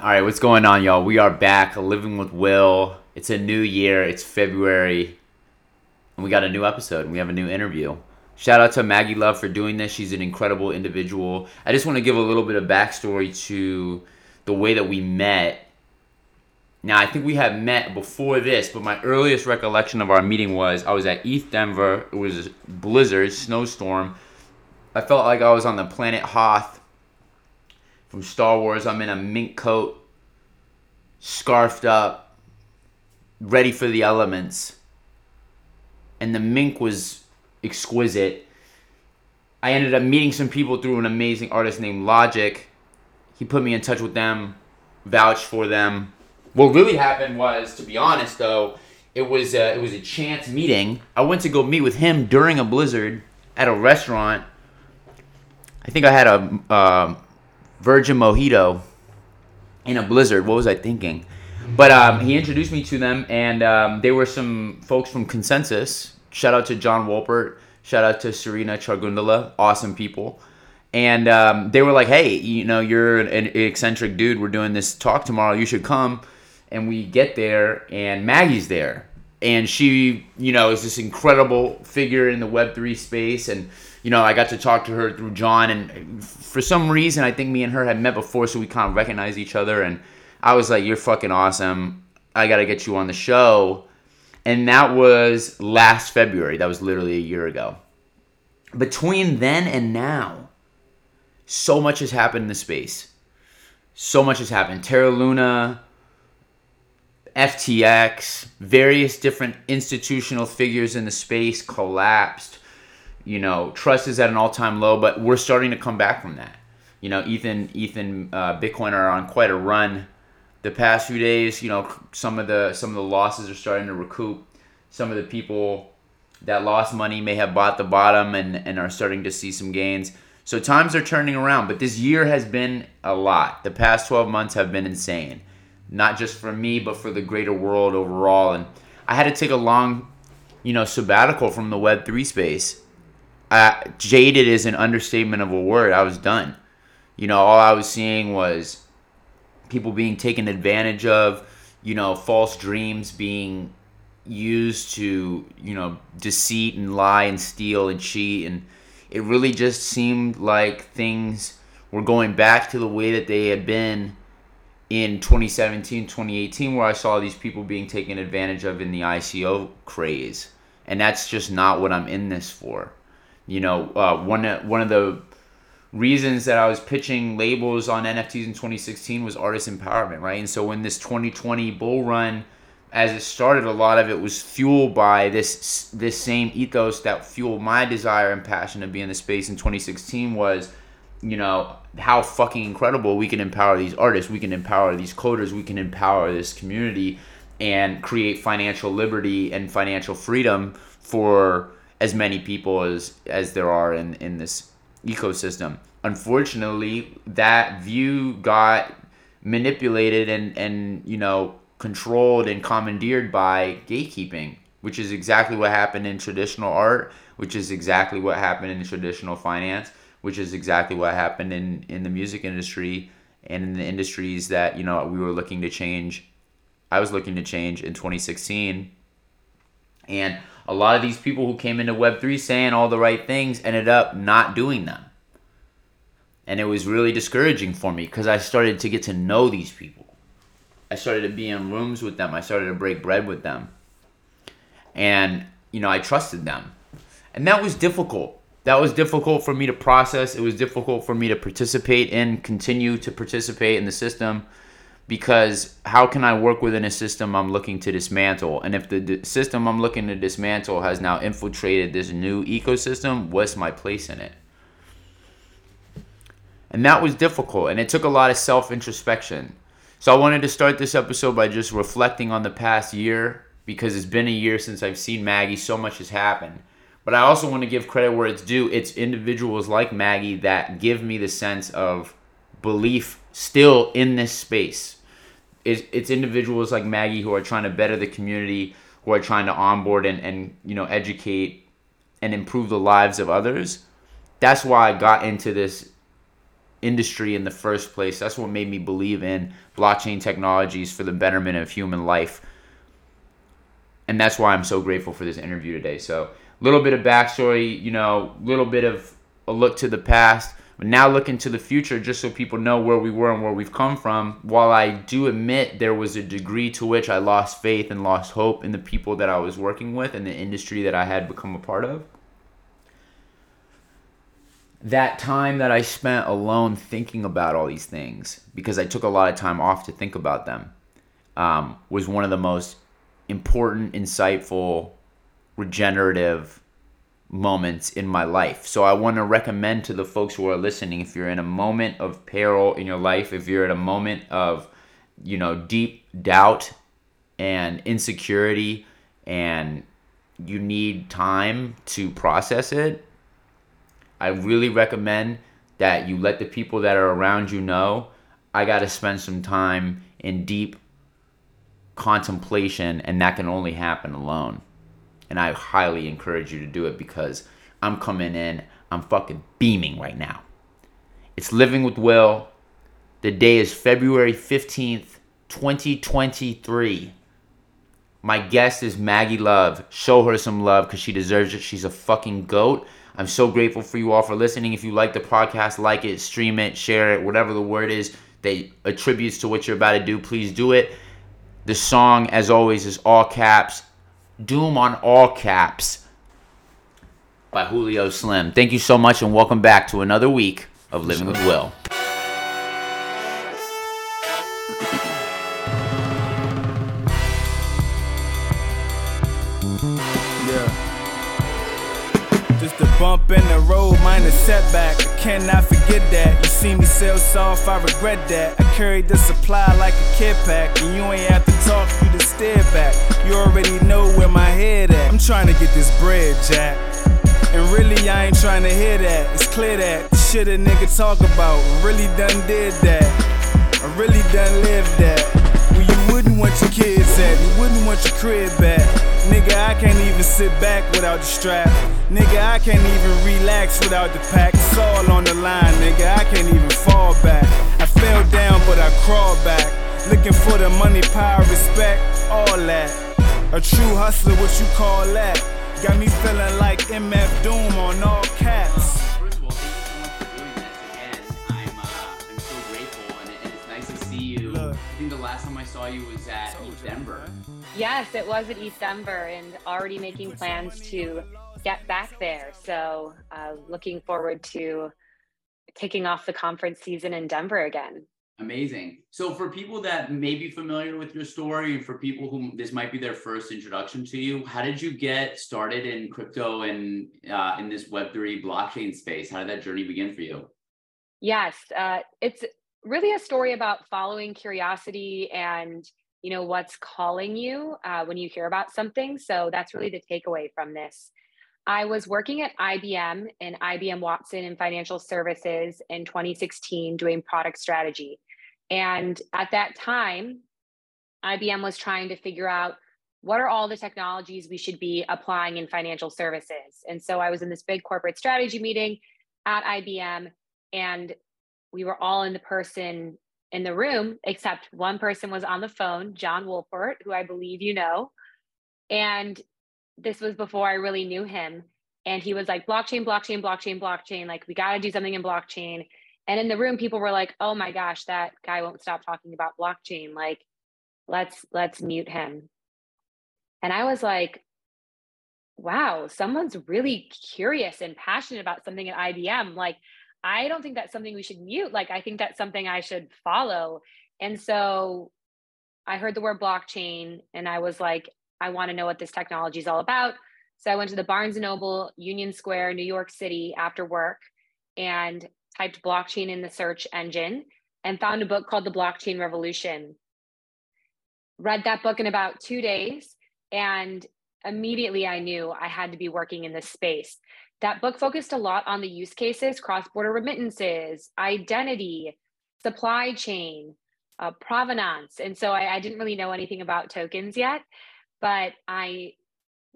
All right, what's going on, y'all? We are back, living with Will. It's a new year. It's February, and we got a new episode. We have a new interview. Shout out to Maggie Love for doing this. She's an incredible individual. I just want to give a little bit of backstory to the way that we met. Now, I think we had met before this, but my earliest recollection of our meeting was I was at ETH Denver. It was blizzard, snowstorm. I felt like I was on the planet Hoth from Star Wars. I'm in a mink coat, scarfed up, ready for the elements. And the mink was exquisite. I ended up meeting some people through an amazing artist named Logic. He put me in touch with them, vouched for them. What really happened was, to be honest, though, it was a, it was a chance meeting. I went to go meet with him during a blizzard at a restaurant. I think I had a uh, Virgin Mojito in a blizzard. What was I thinking? But um, he introduced me to them, and um, they were some folks from ConsenSys. Shout out to John Wolpert. Shout out to Serena Chargundala. Awesome people. And um, they were like, hey, you know, you're an, an eccentric dude. We're doing this talk tomorrow. You should come. And we get there, and Maggie's there. And she, you know, is this incredible figure in the Web3 space. And you know, I got to talk to her through John, and for some reason, I think me and her had met before, so we kind of recognized each other. And I was like, "You're fucking awesome. I got to get you on the show." And that was last February. That was literally a year ago. Between then and now, so much has happened in the space. So much has happened. Terra Luna, FTX, various different institutional figures in the space collapsed you know, trust is at an all-time low, but we're starting to come back from that. You know, Ethan, Ethan, uh, Bitcoin are on quite a run. The past few days, you know, some of the some of the losses are starting to recoup. Some of the people that lost money may have bought the bottom and and are starting to see some gains. So times are turning around, but this year has been a lot. The past 12 months have been insane. Not just for me, but for the greater world overall. And I had to take a long, you know, sabbatical from the Web3 space uh, jaded is an understatement of a word. I was done. You know, all I was seeing was people being taken advantage of, you know, false dreams being used to, you know, deceit and lie and steal and cheat. And it really just seemed like things were going back to the way that they had been in 2017, 2018, where I saw these people being taken advantage of in the ICO craze. And that's just not what I'm in this for. You know, uh, one one of the reasons that I was pitching labels on NFTs in 2016 was artist empowerment, right? And so when this 2020 bull run, as it started, a lot of it was fueled by this this same ethos that fueled my desire and passion to be in the space in 2016 was, you know, how fucking incredible we can empower these artists, we can empower these coders, we can empower this community and create financial liberty and financial freedom for as many people as as there are in in this ecosystem. Unfortunately, that view got manipulated and and you know controlled and commandeered by gatekeeping, which is exactly what happened in traditional art, which is exactly what happened in traditional finance, which is exactly what happened in in the music industry and in the industries that you know we were looking to change. I was looking to change in 2016, and a lot of these people who came into Web3 saying all the right things ended up not doing them. And it was really discouraging for me because I started to get to know these people. I started to be in rooms with them. I started to break bread with them. And, you know, I trusted them. And that was difficult. That was difficult for me to process. It was difficult for me to participate in, continue to participate in the system because how can I work within a system I'm looking to dismantle? And if the d- system I'm looking to dismantle has now infiltrated this new ecosystem, what's my place in it? And that was difficult, and it took a lot of self introspection. So I wanted to start this episode by just reflecting on the past year because it's been a year since I've seen Maggie. So much has happened. But I also want to give credit where it's due. It's individuals like Maggie that give me the sense of belief still in this space it's, it's individuals like Maggie who are trying to better the community, who are trying to onboard and, and you know educate and improve the lives of others. That's why I got into this industry in the first place. That's what made me believe in blockchain technologies for the betterment of human life. And that's why I'm so grateful for this interview today. So, a little bit of backstory, you know, a little bit of a look to the past, now looking to the future just so people know where we were and where we've come from. While I do admit there was a degree to which I lost faith and lost hope in the people that I was working with and the industry that I had become a part of that time that I spent alone thinking about all these things, because I took a lot of time off to think about them, um, was one of the most important, insightful, regenerative moments in my life. So I want to recommend to the folks who are listening if you're in a moment of peril in your life, if you're at a moment of, you know, deep doubt and insecurity and you need time to process it, I really recommend that you let the people that are around you know I got to spend some time in deep contemplation, and that can only happen alone. And I highly encourage you to do it because I'm coming in, I'm fucking beaming right now. It's Living with Will. The day is February 15th, 2023. My guest is Maggie Love. Show her some love because she deserves it. She's a fucking goat. I'm so grateful for you all for listening. If you like the podcast, like it, stream it, share it, whatever the word is that attributes to what you're about to do, please do it. The song, as always, is all caps. Doom on all caps by Julio Slim. Thank you so much and welcome back to another week of Living with Will. Bump in the road, minor setback. I cannot forget that. You see me sell soft, I regret that. I carry the supply like a kid pack. And you ain't have to talk, you just stare back. You already know where my head at. I'm trying to get this bread, Jack. And really, I ain't trying to hear that. It's clear that the shit a nigga talk about really done did that. I really done lived that. Want your kids at, you wouldn't want your crib back. Nigga, I can't even sit back without the strap. Nigga, I can't even relax without the pack. It's all on the line, nigga. I can't even fall back. I fell down, but I crawled back. Looking for the money, power, respect, all that. A true hustler, what you call that? Got me feeling like MF Doom on all caps. Saw you was at Denver. Yes, it was at ETH Denver and already making plans to get back there. So, uh, looking forward to kicking off the conference season in Denver again. Amazing. So, for people that may be familiar with your story, and for people who this might be their first introduction to you, how did you get started in crypto and uh, in this Web3 blockchain space? How did that journey begin for you? Yes, uh, it's really a story about following curiosity and you know what's calling you uh, when you hear about something. So that's really the takeaway from this. I was working at ibm and ibm watson in financial services in 2016 doing product strategy. And at that time ibm was trying to figure out what are all the technologies we should be applying in financial services. And so i was in this big corporate strategy meeting at ibm and we were all in the person in the room, except one person was on the phone, John Wolpert, who I believe you know. And this was before I really knew him. And he was like, blockchain, blockchain, blockchain, blockchain. Like, we got to do something in blockchain. And in the room, people were like, oh my gosh, that guy won't stop talking about blockchain. Like, let's let's mute him. And I was like, wow, someone's really curious and passionate about something at IBM. Like, I don't think that's something we should mute. Like, I think that's something I should follow. And so I heard the word blockchain and I was like, I want to know what this technology is all about. So I went to the Barnes and Noble, Union Square, New York City after work and typed blockchain in the search engine and found a book called The Blockchain Revolution. Read that book in about two days and immediately I knew I had to be working in this space. That book focused a lot on the use cases cross-border remittances identity supply chain uh, provenance. And so I, I, didn't really know anything about tokens yet but i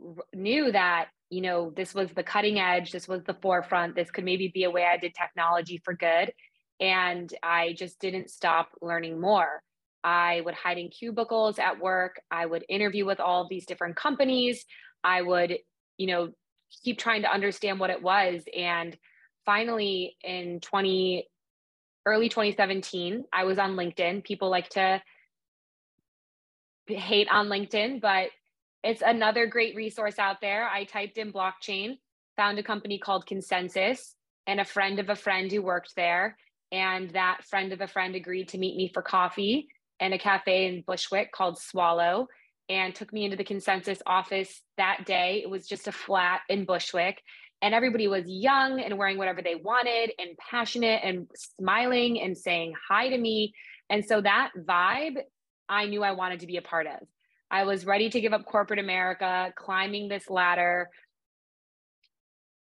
r- knew that you know this was the cutting edge this was the forefront this could maybe be a way i did technology for good. And I just didn't stop learning more. I would hide in cubicles at work. I would interview with all of these different companies. I would, you know, keep trying to understand what it was. And finally, in 20, early 2017, I was on LinkedIn. People like to hate on LinkedIn, but it's another great resource out there. I typed in blockchain, found a company called ConsenSys, and a friend of a friend who worked there. And that friend of a friend agreed to meet me for coffee in a cafe in Bushwick called Swallow and took me into the ConsenSys office that day. It was just a flat in Bushwick. And everybody was young and wearing whatever they wanted and passionate and smiling and saying hi to me. And so that vibe, I knew I wanted to be a part of. I was ready to give up corporate America, climbing this ladder,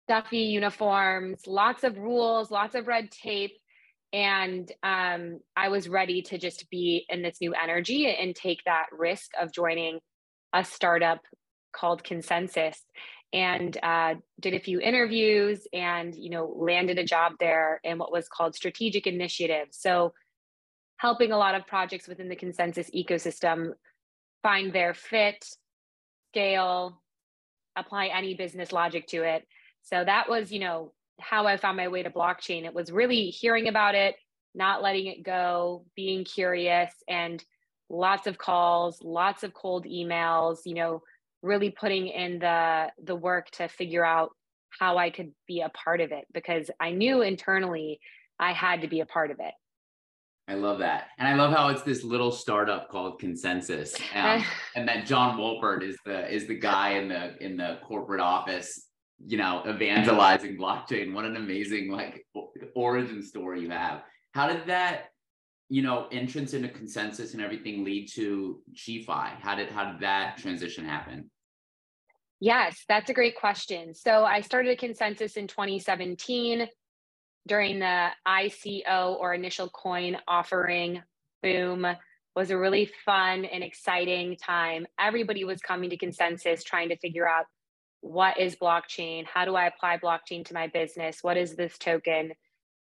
stuffy uniforms, lots of rules, lots of red tape. And um, I was ready to just be in this new energy and take that risk of joining a startup called ConsenSys and uh, did a few interviews and you know landed a job there in what was called strategic initiative so helping a lot of projects within the ConsenSys ecosystem find their fit, scale, apply any business logic to it. So that was, you know, how I found my way to blockchain. It was really hearing about it, not letting it go, being curious, and lots of calls, lots of cold emails, you know, really putting in the the work to figure out how I could be a part of it because I knew internally I had to be a part of it. I love that, and I love how it's this little startup called ConsenSys. um, and that John Wolpert is the is the guy in the in the corporate office, you know, evangelizing blockchain. What an amazing like origin story you have. How did that, you know, entrance into ConsenSys and everything lead to SheFi? How did how did that transition happen? Yes, that's a great question. So I started a ConsenSys in 2017 during the ICO or initial coin offering boom was a really fun and exciting time. Everybody was coming to ConsenSys trying to figure out what is blockchain? How do I apply blockchain to my business? What is this token? It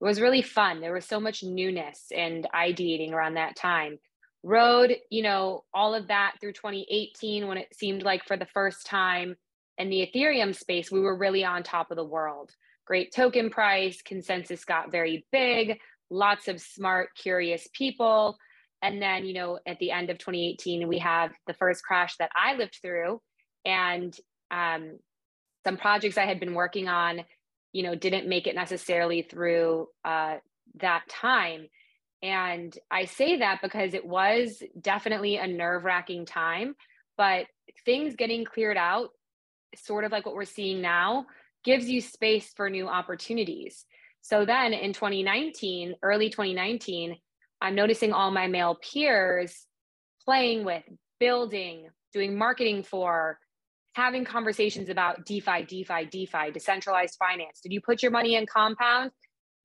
was really fun. There was so much newness and ideating around that time. Rode, you know, all of that through 2018 when it seemed like for the first time in the Ethereum space, we were really on top of the world great token price. ConsenSys got very big, lots of smart, curious people. And then, you know, at the end of 2018, we have the first crash that I lived through. And um, some projects I had been working on, you know, didn't make it necessarily through uh, that time. And I say that because it was definitely a nerve wracking time, but things getting cleared out, sort of like what we're seeing now, gives you space for new opportunities. So then in 2019, early 2019, I'm noticing all my male peers playing with, building, doing marketing for, having conversations about DeFi, DeFi, DeFi, decentralized finance. Did you put your money in compound?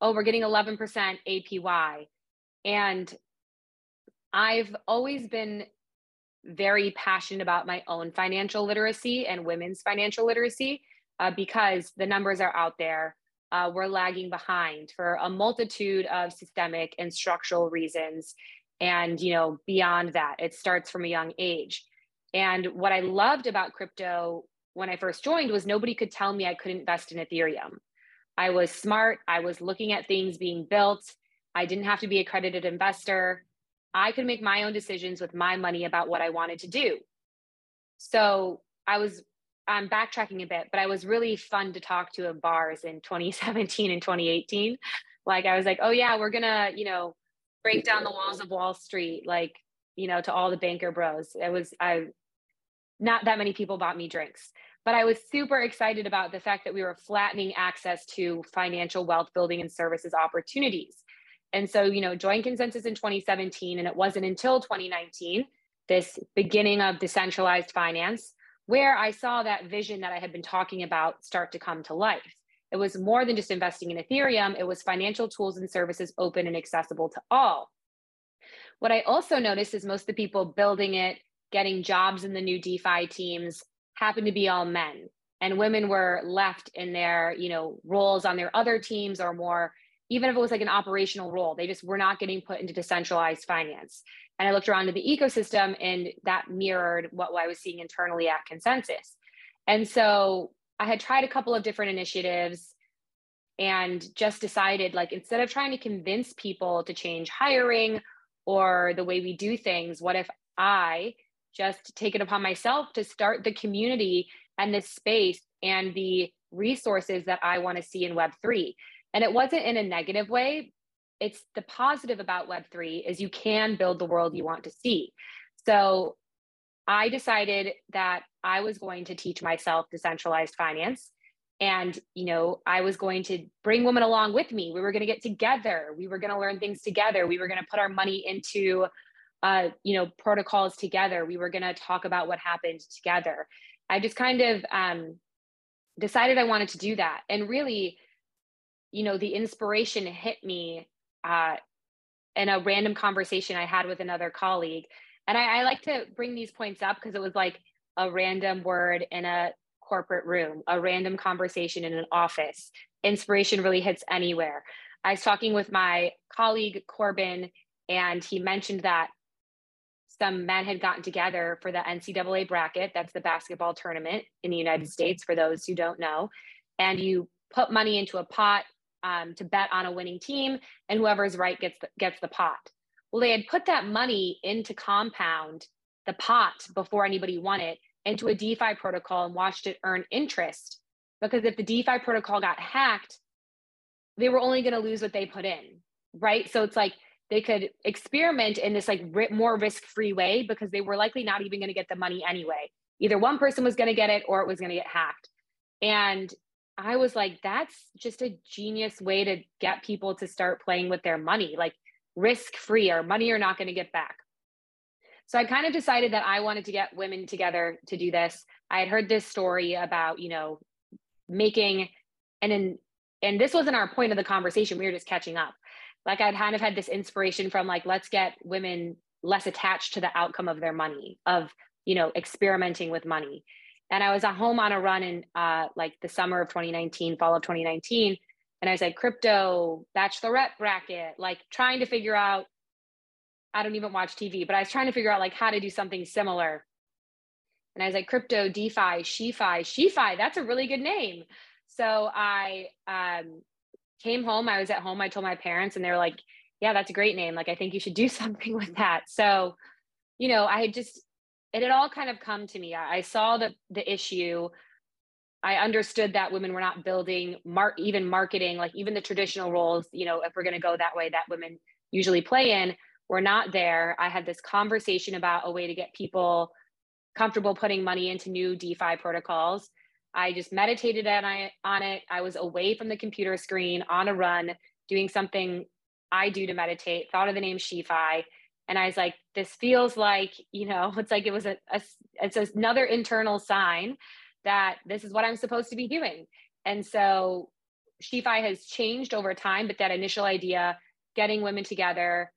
Oh, we're getting 11% APY. And I've always been very passionate about my own financial literacy and women's financial literacy uh, because the numbers are out there. Uh, we're lagging behind for a multitude of systemic and structural reasons. And, you know, beyond that, it starts from a young age. And what I loved about crypto when I first joined was nobody could tell me I couldn't invest in Ethereum. I was smart. I was looking at things being built. I didn't have to be a accredited investor. I could make my own decisions with my money about what I wanted to do. So I was I'm backtracking a bit, but I was really fun to talk to in bars in 2017 and 2018. Like I was like, oh yeah, we're gonna, you know, break down the walls of Wall Street, like, you know, to all the banker bros. It was I not that many people bought me drinks, but I was super excited about the fact that we were flattening access to financial wealth building and services opportunities. And so, you know, joined ConsenSys in 2017, and it wasn't until 2019, this beginning of decentralized finance, where I saw that vision that I had been talking about start to come to life. It was more than just investing in Ethereum, it was financial tools and services open and accessible to all. What I also noticed is most of the people building it, getting jobs in the new DeFi teams happened to be all men. And women were left in their, you know, roles on their other teams or more even if it was like an operational role, they just were not getting put into decentralized finance. And I looked around to the ecosystem and that mirrored what I was seeing internally at ConsenSys. And so I had tried a couple of different initiatives and just decided like instead of trying to convince people to change hiring or the way we do things, what if I just take it upon myself to start the community and this space and the resources that I want to see in Web3? And it wasn't in a negative way. It's the positive about Web3 is you can build the world you want to see. So I decided that I was going to teach myself decentralized finance. And, you know, I was going to bring women along with me. We were going to get together. We were going to learn things together. We were going to put our money into, uh, you know, protocols together. We were going to talk about what happened together. I just kind of um, decided I wanted to do that. And really, you know, the inspiration hit me uh, in a random conversation I had with another colleague. And I, I like to bring these points up because it was like a random word in a corporate room, a random conversation in an office. Inspiration really hits anywhere. I was talking with my colleague Corbin, and he mentioned that some men had gotten together for the NCAA bracket. That's the basketball tournament in the United States, for those who don't know. And you put money into a pot um, to bet on a winning team, and whoever's right gets the, gets the pot. Well, they had put that money into Compound, the pot, before anybody won it, into a DeFi protocol and watched it earn interest. Because if the DeFi protocol got hacked, they were only going to lose what they put in, right? So it's like they could experiment in this like more risk-free way because they were likely not even going to get the money anyway. Either one person was going to get it or it was going to get hacked. And I was like, that's just a genius way to get people to start playing with their money, like risk free or money you're not going to get back. So I kind of decided that I wanted to get women together to do this. I had heard this story about, you know, making and in and this wasn't our point of the conversation. We were just catching up. Like I'd kind of had this inspiration from like, let's get women less attached to the outcome of their money, of, you know, experimenting with money and I was at home on a run in uh, like the summer of 2019, fall of 2019. And I said, crypto, bachelorette bracket, like trying to figure out, I don't even watch TV, but I was trying to figure out like how to do something similar. And I was like, crypto, DeFi, SheFi, SheFi, that's a really good name. So I um, came home, I was at home, I told my parents, and they were like, yeah, that's a great name. Like, I think you should do something with that. So, you know, I had just it had all kind of come to me. I, saw the the issue. I understood that women were not building mar- even marketing, like even the traditional roles, you know, if we're going to go that way that women usually play in, were not there. I had this conversation about a way to get people comfortable putting money into new DeFi protocols. I just meditated on, it. I was away from the computer screen on a run, doing something I do to meditate, thought of the name SheFi, and i was like this feels like you know it's like it was a, a it's another internal sign that this is what i'm supposed to be doing and so SheFi has changed over time but that initial idea getting women together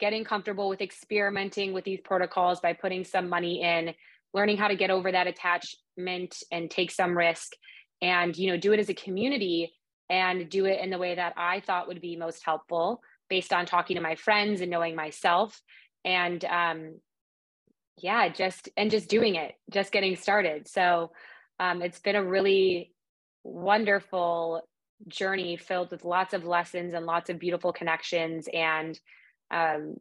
getting comfortable with experimenting with these protocols by putting some money in learning how to get over that attachment and take some risk and you know do it as a community and do it in the way that i thought would be most helpful based on talking to my friends and knowing myself. And um, yeah just and just doing it just getting started. So um, it's been a really wonderful journey filled with lots of lessons and lots of beautiful connections and um,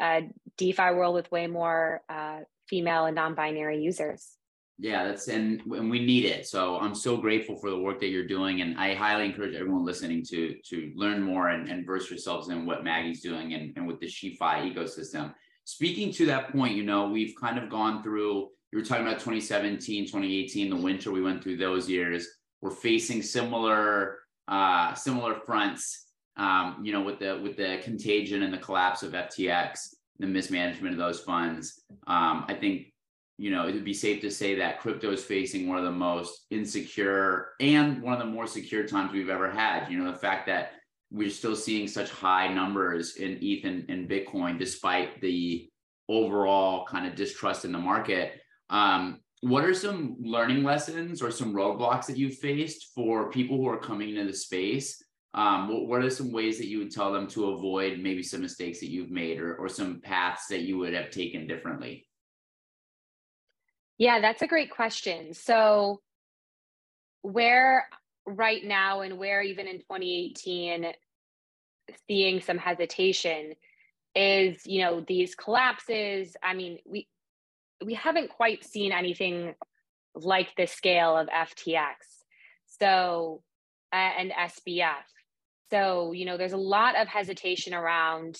a defi world with way more uh, female and non-binary users yeah, that's and and we need it. So I'm so grateful for the work that you're doing, and I highly encourage everyone listening to to learn more and, and verse yourselves in what Maggie's doing and, and with the SheFi ecosystem. Speaking to that point, you know, we've kind of gone through. You were talking about 2017, 2018, the winter we went through those years. We're facing similar uh, similar fronts. Um, you know, with the with the contagion and the collapse of FTX, the mismanagement of those funds. Um, I think you know, it would be safe to say that crypto is facing one of the most insecure and one of the more secure times we've ever had. You know, the fact that we're still seeing such high numbers in ETH and, and Bitcoin, despite the overall kind of distrust in the market. Um, what are some learning lessons or some roadblocks that you've faced for people who are coming into the space um, what, what are some ways that you would tell them to avoid maybe some mistakes that you've made or, or some paths that you would have taken differently? Yeah, that's a great question. So, where right now and where even in 2018 seeing some hesitation is you know these collapses i mean we we haven't quite seen anything like the scale of ftx so and sbf so you know there's a lot of hesitation around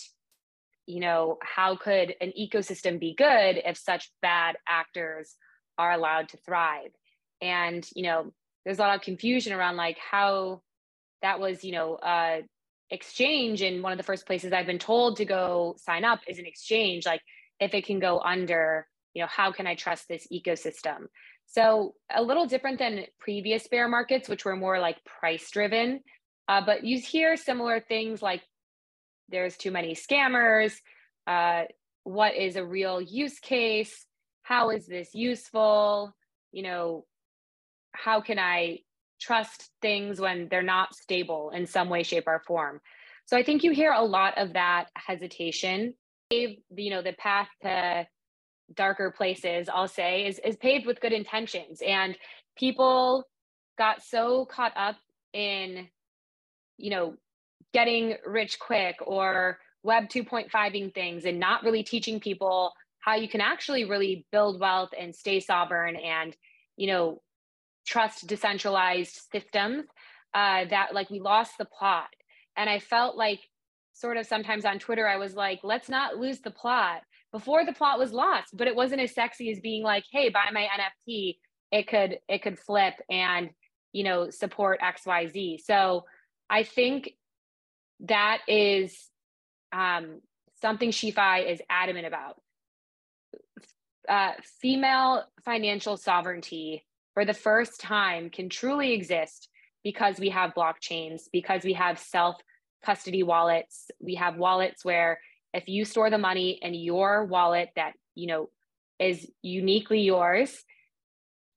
you know how could an ecosystem be good if such bad actors are allowed to thrive? And you know there's a lot of confusion around like how that was you know uh exchange and one of the first places i've been told to go sign up is an exchange. Like if it can go under you know how can i trust this ecosystem? So a little different than previous bear markets which were more like price driven uh, but you hear similar things like there's too many scammers. Uh, what is a real use case? How is this useful? You know how can i trust things when they're not stable in some way shape or form? So i think you hear a lot of that hesitation. You know the path to darker places i'll say is, is paved with good intentions. And people got so caught up in you know getting rich quick or web 2.5ing things and not really teaching people how you can actually really build wealth and stay sovereign and you know trust decentralized systems uh, that like we lost the plot. And i felt like sort of sometimes on twitter i was like let's not lose the plot. Before the plot was lost but it wasn't as sexy as being like hey buy my nft it could it could flip and you know support xyz so i think that is um, something SheFi is adamant about uh, female financial sovereignty for the first time can truly exist because we have blockchains, because we have self custody wallets. We have wallets where if you store the money in your wallet that, you know, is uniquely yours,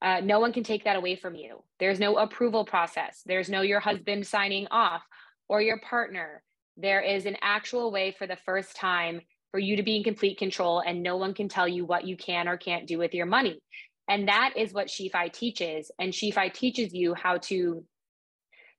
uh, no one can take that away from you. There's no approval process. There's no your husband signing off or your partner. There is an actual way for the first time for you to be in complete control, and no one can tell you what you can or can't do with your money. And that is what SheFi teaches. And SheFi teaches you how to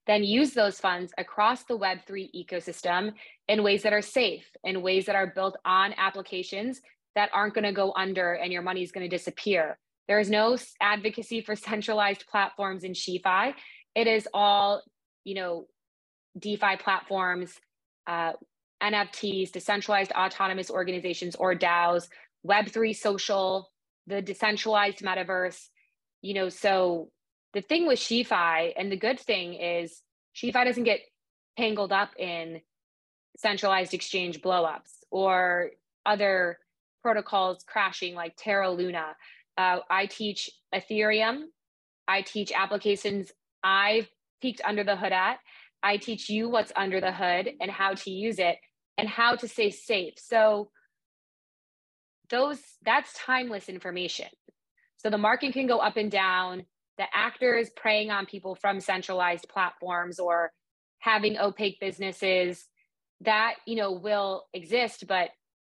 then use those funds across the Web3 ecosystem in ways that are safe, in ways that are built on applications that aren't going to go under and your money is going to disappear. There is no advocacy for centralized platforms in SheFi. It is all, you know, DeFi platforms, uh, NFTs, decentralized autonomous organizations or DAOs, Web3 social, the decentralized metaverse, you know, so the thing with SheFi and the good thing is SheFi doesn't get tangled up in centralized exchange blowups or other protocols crashing like Terra Luna. Uh, I teach Ethereum. I teach applications I've peeked under the hood at. I teach you what's under the hood and how to use it and how to stay safe. So those that's timeless information. So the market can go up and down. The actors preying on people from centralized platforms or having opaque businesses that you know will exist, but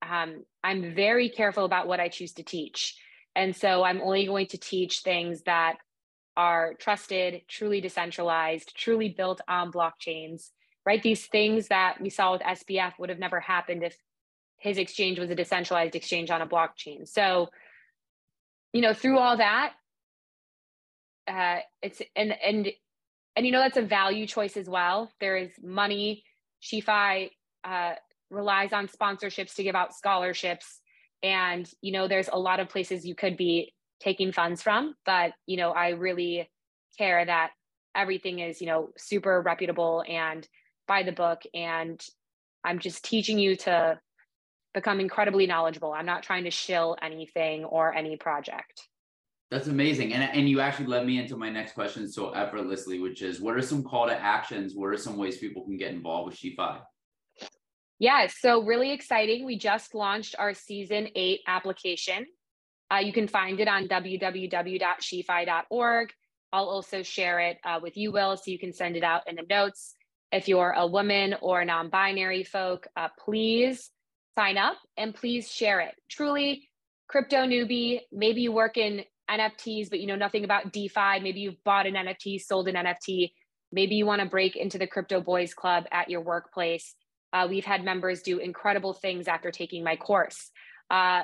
um, I'm very careful about what I choose to teach. And so I'm only going to teach things that are trusted, truly decentralized, truly built on blockchains, right? These things that we saw with SBF would have never happened if his exchange was a decentralized exchange on a blockchain. So, you know, through all that, uh, it's and and and you know that's a value choice as well. There is money. SheFi uh, relies on sponsorships to give out scholarships, and you know there's a lot of places you could be taking funds from. But you know, I really care that everything is you know super reputable and by the book, and I'm just teaching you to become incredibly knowledgeable. I'm not trying to shill anything or any project. That's amazing. And, and you actually led me into my next question so effortlessly, which is what are some call to actions? What are some ways people can get involved with SheFi? Yeah, so really exciting. We just launched our season eight application. Uh, you can find it on www.shefi.org. I'll also share it uh, with you, Will, so you can send it out in the notes. If you're a woman or non binary folk, uh, please sign up and please share it. Truly, crypto newbie, maybe you work in NFTs, but you know nothing about DeFi. Maybe you've bought an NFT, sold an NFT. Maybe you want to break into the Crypto Boys Club at your workplace. Uh, we've had members do incredible things after taking my course. Uh,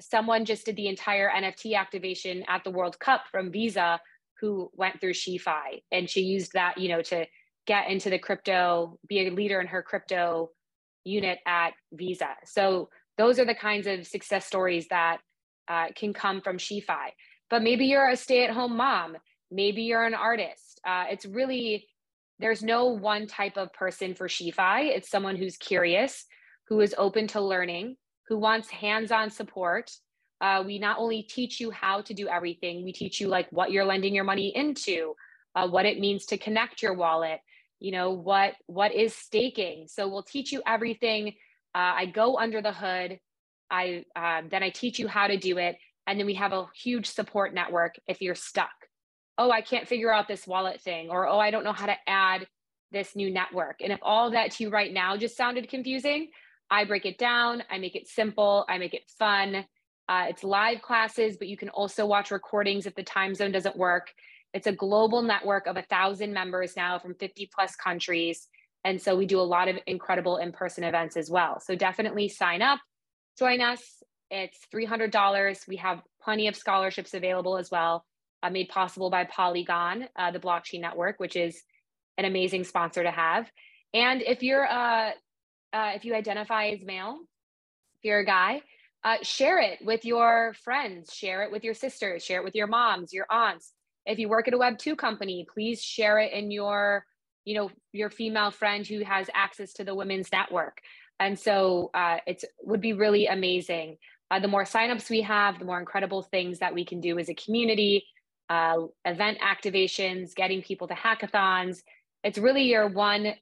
someone just did the entire NFT activation at the World Cup from Visa who went through SheFi and she used that, you know, to get into the crypto, be a leader in her crypto unit at Visa. So those are the kinds of success stories that uh, can come from SheFi. But maybe you're a stay-at-home mom. Maybe you're an artist. Uh, it's really there's no one type of person for SheFi. It's someone who's curious, who is open to learning, who wants hands-on support. Uh, we not only teach you how to do everything, we teach you like what you're lending your money into, uh, what it means to connect your wallet, you know what what is staking. So we'll teach you everything. Uh, i go under the hood. I uh, then i teach you how to do it. And then we have a huge support network if you're stuck oh i can't figure out this wallet thing or oh i don't know how to add this new network and if all that to you right now just sounded confusing i break it down i make it simple i make it fun uh, it's live classes but you can also watch recordings if the time zone doesn't work it's a global network of a thousand members now from 50 plus countries. And so we do a lot of incredible in person events as well. So definitely sign up, join us. It's $300. We have plenty of scholarships available as well, uh, made possible by Polygon, uh, the blockchain network, which is an amazing sponsor to have. And if you're, uh, uh if you identify as male, if you're a guy, uh, share it with your friends, share it with your sisters, share it with your moms, your aunts, if you work at a web 2 company please share it in your you know your female friend who has access to the women's network. And so uh, it would be really amazing. Uh, the more signups we have the more incredible things that we can do as a community uh, event activations getting people to hackathons it's really your one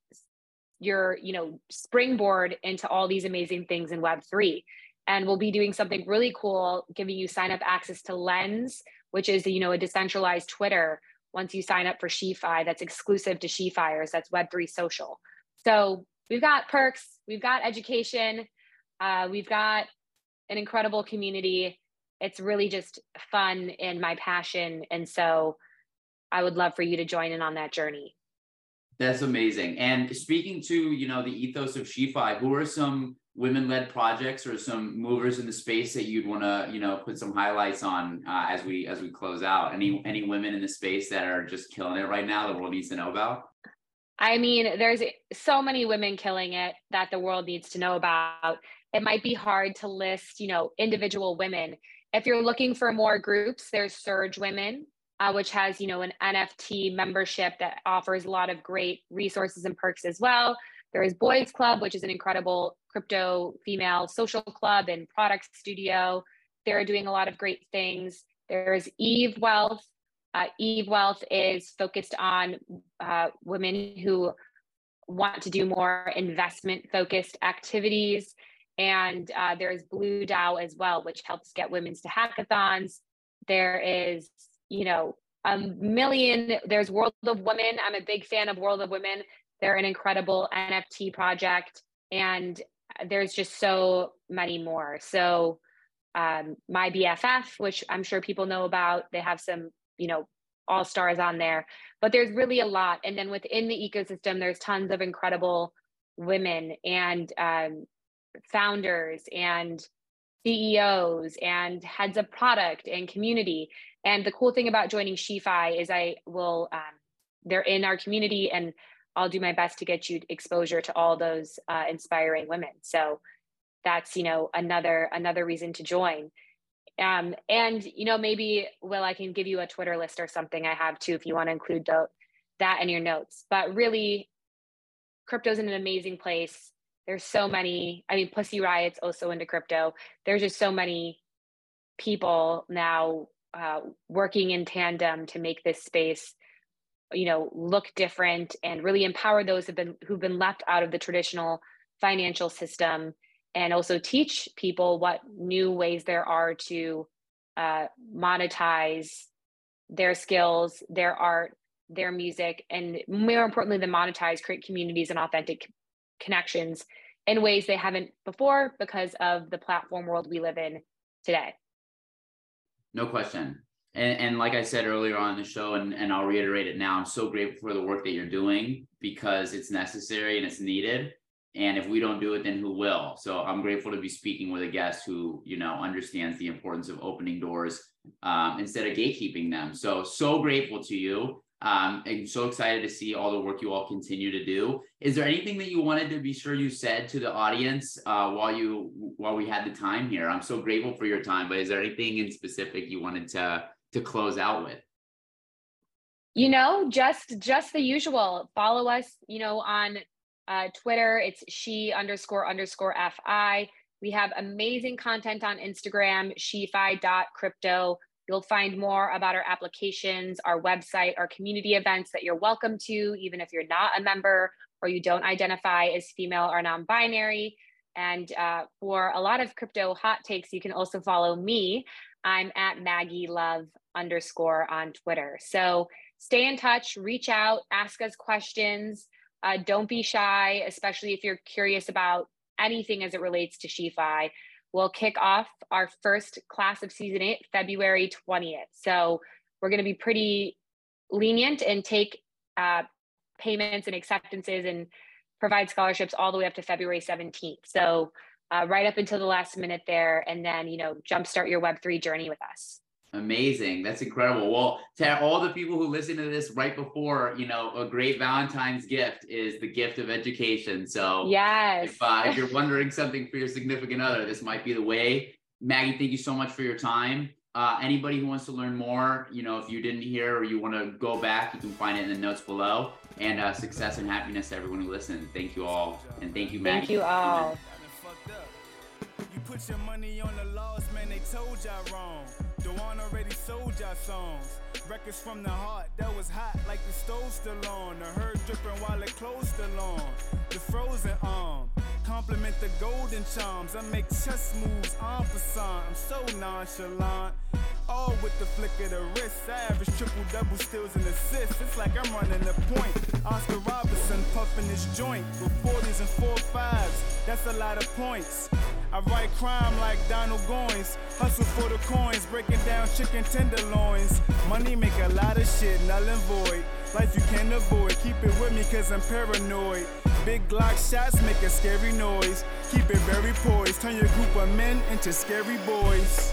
your you know springboard into all these amazing things in web 3 and we'll be doing something really cool giving you sign up access to lens which is you know a decentralized Twitter. Once you sign up for SheFi, that's exclusive to SheFires. That's Web3 social. So we've got perks, we've got education, uh, we've got an incredible community. It's really just fun and my passion. And so I would love for you to join in on that journey. That's amazing. And speaking to, you know, the ethos of SheFi, who are some women-led projects or some movers in the space that you'd want to you know put some highlights on uh, as we as we close out any any women in the space that are just killing it right now the world needs to know about i mean there's so many women killing it that the world needs to know about it might be hard to list you know individual women if you're looking for more groups there's surge women uh, which has you know an nft membership that offers a lot of great resources and perks as well there is boys club which is an incredible crypto female social club and product studio. They're doing a lot of great things. There's Eve Wealth. Uh, Eve Wealth is focused on uh, women who want to do more investment focused activities. And uh, there's Blue DAO as well, which helps get women to hackathons. There is, you know, a million, there's World of Women. I'm a big fan of World of Women. They're an incredible NFT project. And there's just so many more. So um, my BFF, which I'm sure people know about, they have some, you know, all stars on there, but there's really a lot. And then within the ecosystem, there's tons of incredible women and um, founders and CEOs and heads of product and community. And the cool thing about joining SheFi is I will, um, they're in our community and I'll do my best to get you exposure to all those uh, inspiring women. So that's you know another another reason to join. Um, and you know maybe Will, I can give you a Twitter list or something I have too if you want to include the, that in your notes. But really, crypto's in an amazing place. There's so many. I mean, Pussy Riot's also into crypto. There's just so many people now uh, working in tandem to make this space you know look different and really empower those who've been who've been left out of the traditional financial system and also teach people what new ways there are to uh, monetize their skills their art their music and more importantly than monetize create communities and authentic connections in ways they haven't before because of the platform world we live in today. No question. And, and like i said earlier on the show and, and i'll reiterate it now i'm so grateful for the work that you're doing because it's necessary and it's needed. And if we don't do it then who will? So i'm grateful to be speaking with a guest who you know understands the importance of opening doors um, instead of gatekeeping them. So so grateful to you um, I'm so excited to see all the work you all continue to do. Is there anything that you wanted to be sure you said to the audience uh, while you while we had the time here? I'm so grateful for your time, but is there anything in specific you wanted to to close out with? You know, just just the usual. Follow us, you know, on uh, Twitter. It's she underscore underscore fi. We have amazing content on Instagram, shefi.crypto. You'll find more about our applications, our website, our community events that you're welcome to, even if you're not a member or you don't identify as female or non binary. And uh, for a lot of crypto hot takes, you can also follow me. I'm at Maggie Love underscore on Twitter. So stay in touch, reach out, ask us questions. Uh, don't be shy, especially if you're curious about anything as it relates to SheFi we'll kick off our first class of season eight February 20th. So we're going to be pretty lenient and take uh, payments and acceptances and provide scholarships all the way up to February 17th. So uh, right up until the last minute there, and then you know jumpstart your Web3 journey with us. Amazing. That's incredible. Well, to all the people who listen to this right before, you know, a great Valentine's gift is the gift of education. So, yes. If, uh, if you're wondering something for your significant other, this might be the way. Maggie, thank you so much for your time. Uh, anybody who wants to learn more, you know, if you didn't hear or you want to go back, you can find it in the notes below. And uh, success and happiness to everyone who listened. Thank you all. And thank you, Maggie. Thank you all. You put your money on the laws, man, they told y'all wrong. Dewan already sold y'all songs. Records from the heart that was hot like the stove still on. The herd dripping while the clothes still on. The frozen arm. Compliment the golden charms. I make chess moves en passant. I'm so nonchalant. All with the flick of the wrist. Average triple double steals and assists. It's like I'm running the point. Oscar Robertson puffing his joint with 40s and 4 5s. That's a lot of points. I write crime like Donald Goines. Hustle for the coins, breaking down chicken tenderloins. Money make a lot of shit null and void. Life you can't avoid. Keep it with me cause I'm paranoid. Big Glock shots make a scary noise. Keep it very poised. Turn your group of men into scary boys.